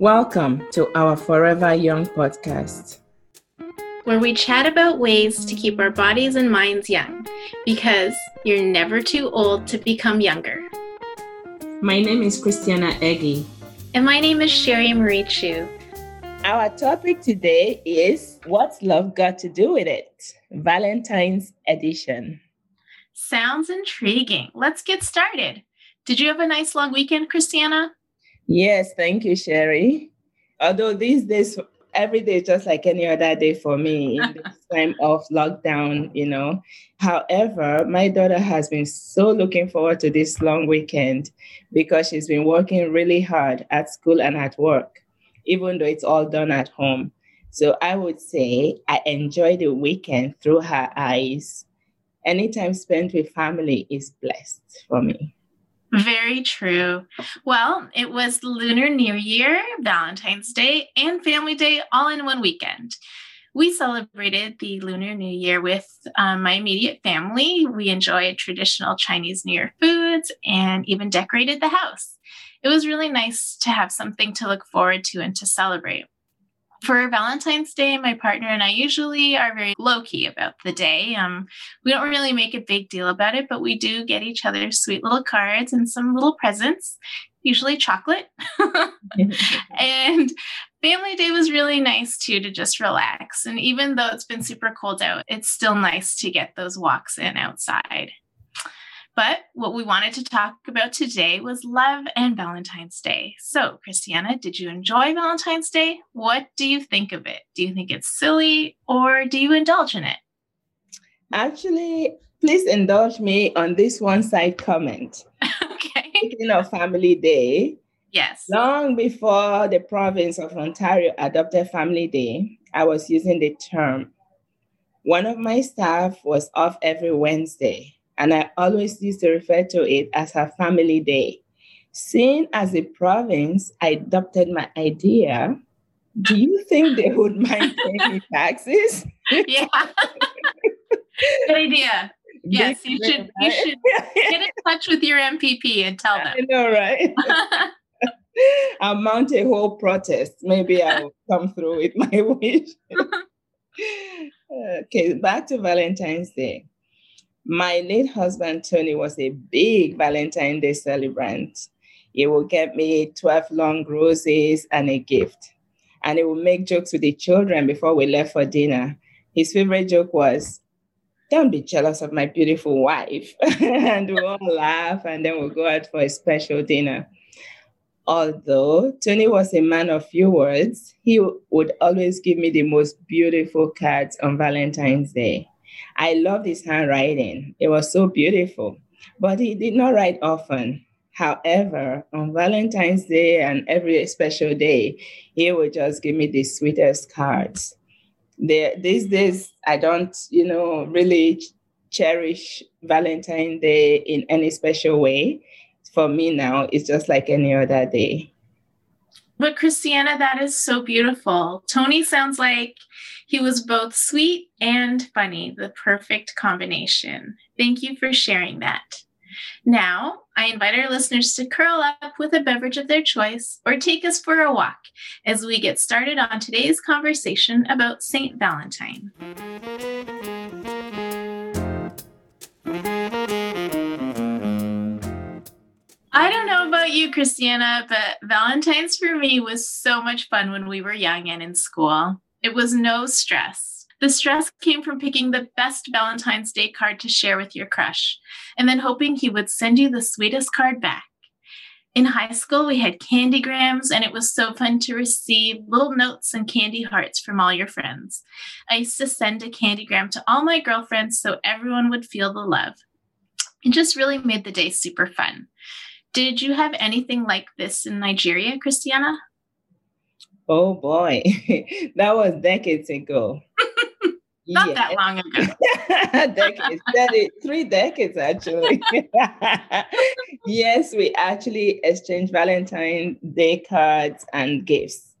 Welcome to our Forever Young podcast, where we chat about ways to keep our bodies and minds young because you're never too old to become younger. My name is Christiana Eggy. And my name is Sherry Marie Chu. Our topic today is What's Love Got to Do with It? Valentine's Edition. Sounds intriguing. Let's get started. Did you have a nice long weekend, Christiana? Yes, thank you, Sherry. Although these days, every day is just like any other day for me in this time of lockdown, you know. However, my daughter has been so looking forward to this long weekend because she's been working really hard at school and at work, even though it's all done at home. So I would say I enjoy the weekend through her eyes. Any time spent with family is blessed for me. Very true. Well, it was Lunar New Year, Valentine's Day, and Family Day all in one weekend. We celebrated the Lunar New Year with um, my immediate family. We enjoyed traditional Chinese New Year foods and even decorated the house. It was really nice to have something to look forward to and to celebrate. For Valentine's Day, my partner and I usually are very low key about the day. Um, we don't really make a big deal about it, but we do get each other sweet little cards and some little presents, usually chocolate. and Family Day was really nice too to just relax. And even though it's been super cold out, it's still nice to get those walks in outside. But what we wanted to talk about today was love and Valentine's Day. So, Christiana, did you enjoy Valentine's Day? What do you think of it? Do you think it's silly or do you indulge in it? Actually, please indulge me on this one side comment. okay. Speaking of Family Day, Yes. Long before the province of Ontario adopted Family Day, I was using the term. One of my staff was off every Wednesday and I always used to refer to it as a family day. Seeing as a province, I adopted my idea. Do you think they would mind paying taxes? Yeah. Good idea. Yes, you should you should get in touch with your MPP and tell them. I know, right? I'll mount a whole protest. Maybe I'll come through with my wish. okay, back to Valentine's Day. My late husband, Tony, was a big Valentine's Day celebrant. He would get me 12 long roses and a gift. And he would make jokes with the children before we left for dinner. His favorite joke was, Don't be jealous of my beautiful wife. and we all laugh, and then we'll go out for a special dinner. Although Tony was a man of few words, he would always give me the most beautiful cards on Valentine's Day. I loved his handwriting. It was so beautiful, but he did not write often. However, on Valentine's Day and every special day, he would just give me the sweetest cards. The, these days, I don't, you know, really cherish Valentine's Day in any special way. For me now, it's just like any other day. But Christiana, that is so beautiful. Tony sounds like he was both sweet and funny, the perfect combination. Thank you for sharing that. Now, I invite our listeners to curl up with a beverage of their choice or take us for a walk as we get started on today's conversation about St. Valentine. I don't about you, Christiana, but Valentine's for me was so much fun when we were young and in school. It was no stress. The stress came from picking the best Valentine's Day card to share with your crush and then hoping he would send you the sweetest card back. In high school, we had candygrams, and it was so fun to receive little notes and candy hearts from all your friends. I used to send a candygram to all my girlfriends so everyone would feel the love. It just really made the day super fun. Did you have anything like this in Nigeria, Christiana? Oh boy, that was decades ago. Not yes. that long ago. decades, that three decades actually. yes, we actually exchanged Valentine's Day cards and gifts.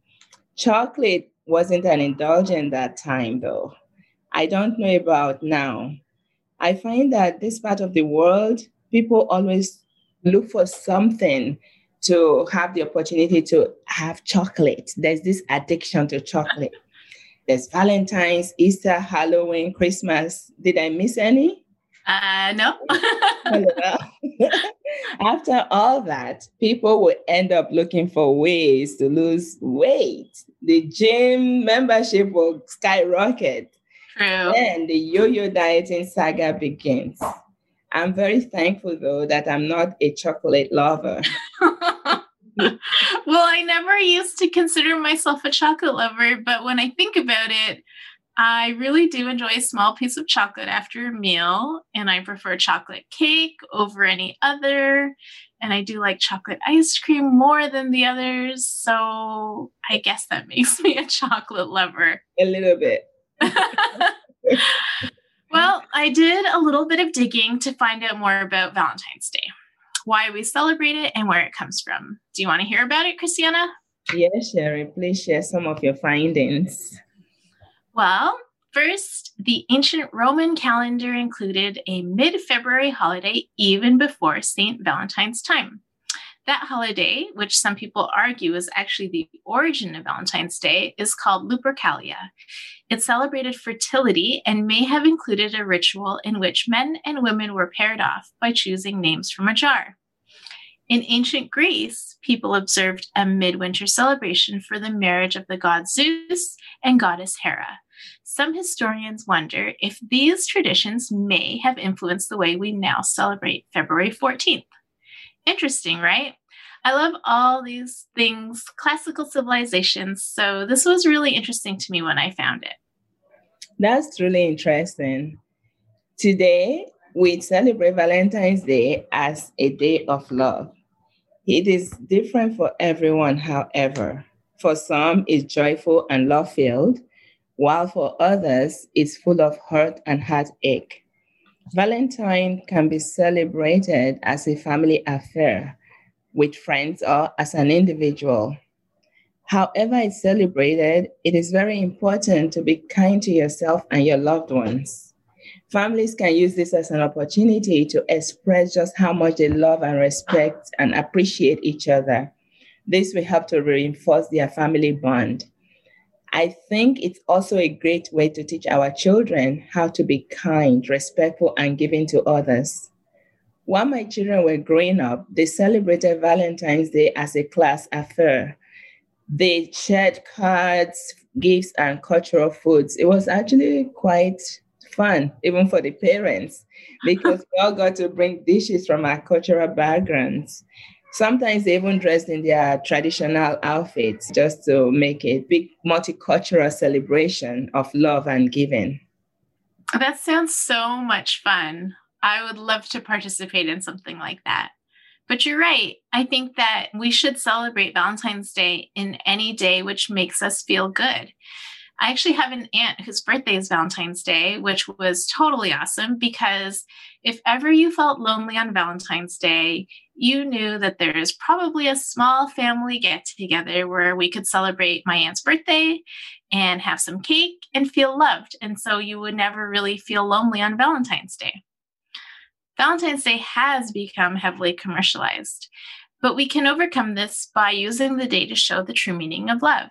Chocolate wasn't an indulgence that time though. I don't know about now. I find that this part of the world, people always look for something to have the opportunity to have chocolate. There's this addiction to chocolate. There's Valentine's, Easter, Halloween, Christmas. Did I miss any? Uh, no. After all that, people will end up looking for ways to lose weight. The gym membership will skyrocket. True. And the yo yo dieting saga begins. I'm very thankful, though, that I'm not a chocolate lover. well, I never used to consider myself a chocolate lover, but when I think about it, I really do enjoy a small piece of chocolate after a meal, and I prefer chocolate cake over any other. And I do like chocolate ice cream more than the others. So I guess that makes me a chocolate lover. A little bit. Well, I did a little bit of digging to find out more about Valentine's Day, why we celebrate it, and where it comes from. Do you want to hear about it, Christiana? Yes, Sherry. Please share some of your findings. Well, first, the ancient Roman calendar included a mid February holiday even before St. Valentine's time. That holiday, which some people argue is actually the origin of Valentine's Day, is called Lupercalia. It celebrated fertility and may have included a ritual in which men and women were paired off by choosing names from a jar. In ancient Greece, people observed a midwinter celebration for the marriage of the god Zeus and goddess Hera. Some historians wonder if these traditions may have influenced the way we now celebrate February 14th. Interesting, right? I love all these things, classical civilizations. So this was really interesting to me when I found it. That's really interesting. Today, we celebrate Valentine's Day as a day of love. It is different for everyone, however. For some, it's joyful and love filled, while for others, it's full of hurt and heartache. Valentine can be celebrated as a family affair with friends or as an individual. However, it's celebrated, it is very important to be kind to yourself and your loved ones. Families can use this as an opportunity to express just how much they love and respect and appreciate each other. This will help to reinforce their family bond. I think it's also a great way to teach our children how to be kind, respectful, and giving to others. While my children were growing up, they celebrated Valentine's Day as a class affair. They shared cards, gifts, and cultural foods. It was actually quite fun, even for the parents, because we all got to bring dishes from our cultural backgrounds. Sometimes they even dressed in their traditional outfits just to make a big multicultural celebration of love and giving. That sounds so much fun. I would love to participate in something like that. But you're right. I think that we should celebrate Valentine's Day in any day which makes us feel good. I actually have an aunt whose birthday is Valentine's Day, which was totally awesome because if ever you felt lonely on Valentine's Day, you knew that there is probably a small family get together where we could celebrate my aunt's birthday and have some cake and feel loved. And so you would never really feel lonely on Valentine's Day. Valentine's Day has become heavily commercialized, but we can overcome this by using the day to show the true meaning of love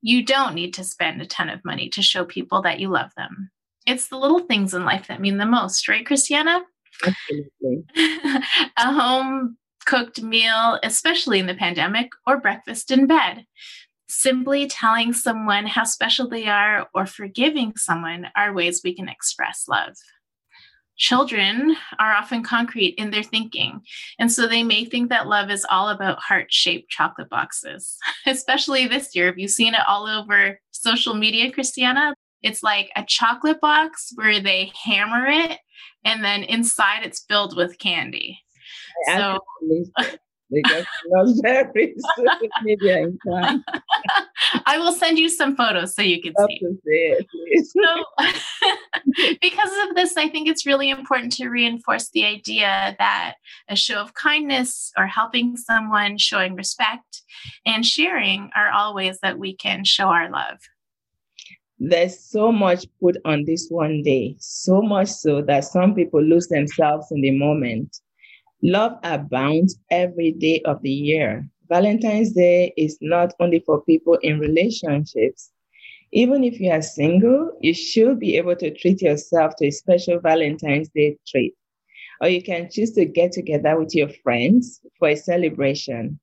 you don't need to spend a ton of money to show people that you love them. It's the little things in life that mean the most, right, Christiana? A home cooked meal, especially in the pandemic, or breakfast in bed. Simply telling someone how special they are or forgiving someone are ways we can express love. Children are often concrete in their thinking, and so they may think that love is all about heart shaped chocolate boxes. Especially this year, have you seen it all over social media, Christiana? It's like a chocolate box where they hammer it, and then inside it's filled with candy. I so because very social media inclined. I will send you some photos so you can see. see it, so, because of this, I think it's really important to reinforce the idea that a show of kindness or helping someone, showing respect, and sharing are all ways that we can show our love. There's so much put on this one day, so much so that some people lose themselves in the moment Love abounds every day of the year. Valentine's Day is not only for people in relationships. Even if you are single, you should be able to treat yourself to a special Valentine's Day treat. Or you can choose to get together with your friends for a celebration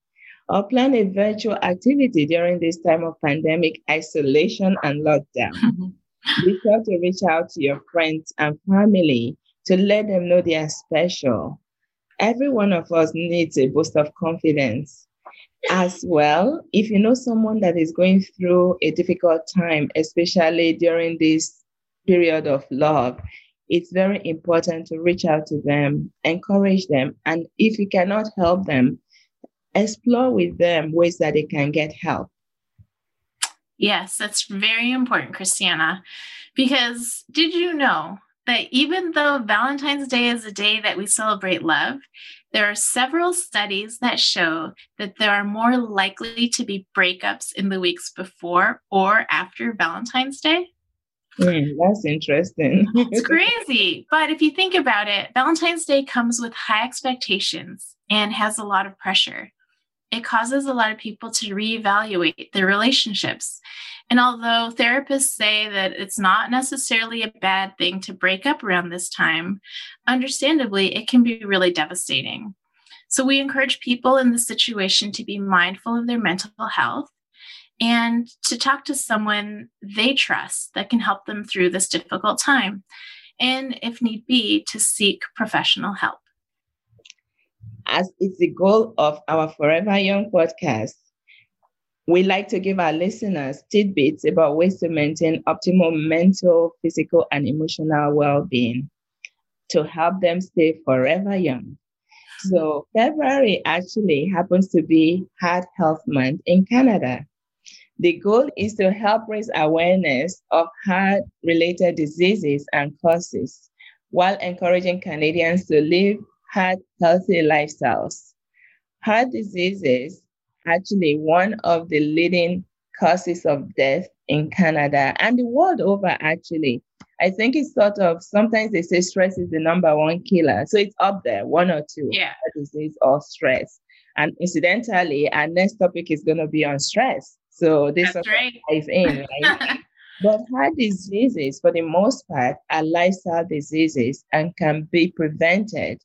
or plan a virtual activity during this time of pandemic isolation and lockdown. Be sure to reach out to your friends and family to let them know they are special. Every one of us needs a boost of confidence. As well, if you know someone that is going through a difficult time, especially during this period of love, it's very important to reach out to them, encourage them, and if you cannot help them, explore with them ways that they can get help. Yes, that's very important, Christiana. Because did you know that even though Valentine's Day is a day that we celebrate love, there are several studies that show that there are more likely to be breakups in the weeks before or after Valentine's Day? Mm, that's interesting. it's crazy. But if you think about it, Valentine's Day comes with high expectations and has a lot of pressure it causes a lot of people to reevaluate their relationships. And although therapists say that it's not necessarily a bad thing to break up around this time, understandably, it can be really devastating. So we encourage people in this situation to be mindful of their mental health and to talk to someone they trust that can help them through this difficult time. And if need be, to seek professional help as it's the goal of our Forever Young podcast, we like to give our listeners tidbits about ways to maintain optimal mental, physical, and emotional well being to help them stay forever young. So, February actually happens to be Heart Health Month in Canada. The goal is to help raise awareness of heart related diseases and causes while encouraging Canadians to live had healthy lifestyles. Heart disease is actually one of the leading causes of death in Canada and the world over, actually. I think it's sort of sometimes they say stress is the number one killer. So it's up there, one or two. Yeah. Heart disease or stress. And incidentally, our next topic is going to be on stress. So this That's right. dive in, right? but heart diseases, for the most part, are lifestyle diseases and can be prevented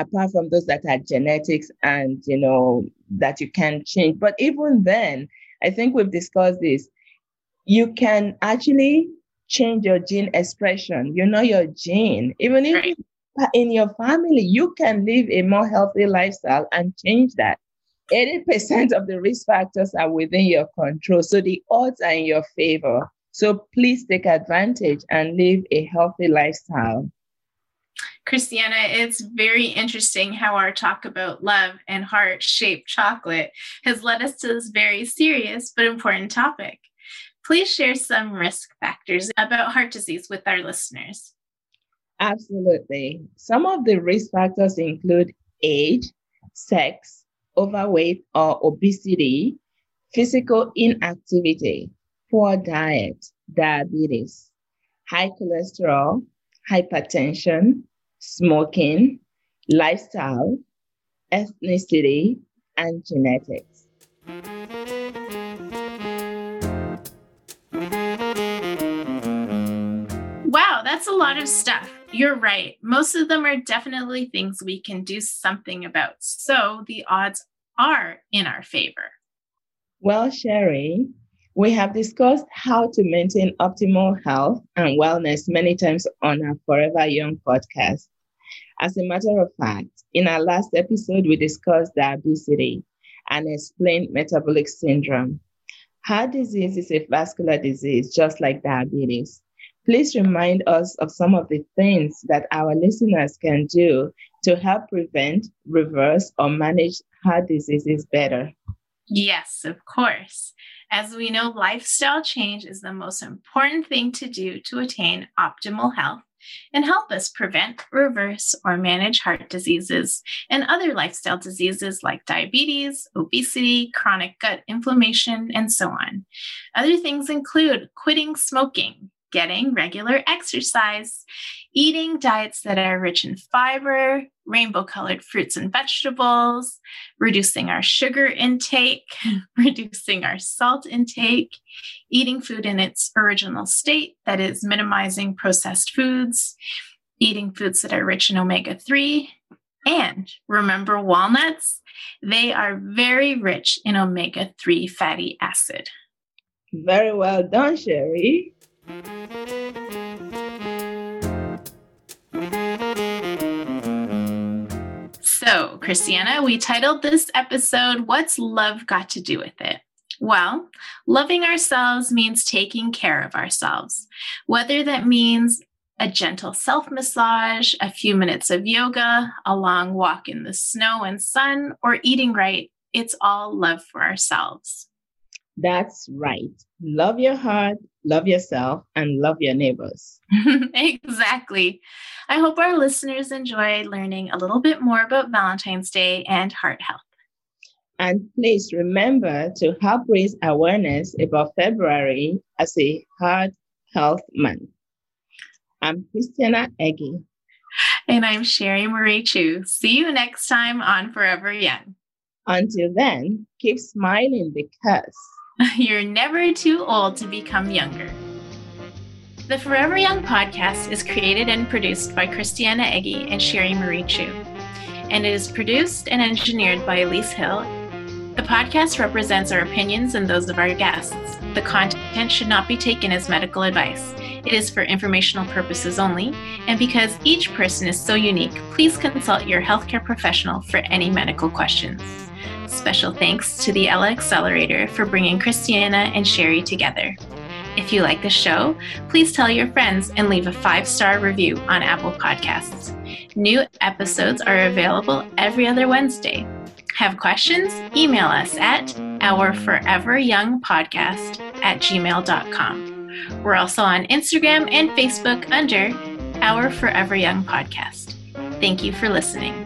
apart from those that are genetics and you know that you can change. But even then i think we've discussed this you can actually change your gene expression. You know your gene. Even if right. in your family you can live a more healthy lifestyle and change that. 80% of the risk factors are within your control. So the odds are in your favor. So please take advantage and live a healthy lifestyle Christiana, it's very interesting how our talk about love and heart shaped chocolate has led us to this very serious but important topic. Please share some risk factors about heart disease with our listeners. Absolutely. Some of the risk factors include age, sex, overweight or obesity, physical inactivity, poor diet, diabetes, high cholesterol, hypertension, smoking, lifestyle, ethnicity, and genetics. Wow, that's a lot of stuff. You're right. Most of them are definitely things we can do something about. So the odds are in our favor. Well, Sherry, we have discussed how to maintain optimal health and wellness many times on our Forever Young podcast. As a matter of fact, in our last episode, we discussed diabetes and explained metabolic syndrome. Heart disease is a vascular disease, just like diabetes. Please remind us of some of the things that our listeners can do to help prevent, reverse, or manage heart diseases better. Yes, of course. As we know, lifestyle change is the most important thing to do to attain optimal health and help us prevent, reverse, or manage heart diseases and other lifestyle diseases like diabetes, obesity, chronic gut inflammation, and so on. Other things include quitting smoking, getting regular exercise, eating diets that are rich in fiber, rainbow colored fruits and vegetables, reducing our sugar intake, reducing our salt intake, eating food in its original state, that is, minimizing processed foods, eating foods that are rich in omega 3. And remember walnuts? They are very rich in omega 3 fatty acid. Very well done, Sherry. So, Christiana, we titled this episode, What's Love Got to Do with It? Well, loving ourselves means taking care of ourselves, whether that means a gentle self massage, a few minutes of yoga, a long walk in the snow and sun, or eating right. It's all love for ourselves. That's right. Love your heart, love yourself, and love your neighbors. exactly. I hope our listeners enjoyed learning a little bit more about Valentine's Day and heart health. And please remember to help raise awareness about February as a Heart Health Month. I'm Christiana Eggy. And I'm Sherry Marie Chu. See you next time on Forever Young. Until then, keep smiling because You're never too old to become younger. The Forever Young podcast is created and produced by Christiana Eggy and Sherry Marie Chu, and it is produced and engineered by Elise Hill. The podcast represents our opinions and those of our guests. The content should not be taken as medical advice. It is for informational purposes only, and because each person is so unique, please consult your healthcare professional for any medical questions. Special thanks to the Ella Accelerator for bringing Christiana and Sherry together. If you like the show, please tell your friends and leave a five star review on Apple Podcasts. New episodes are available every other Wednesday. Have questions? Email us at ourforeveryoungpodcast at gmail.com. We're also on Instagram and Facebook under Our Forever Young Podcast. Thank you for listening.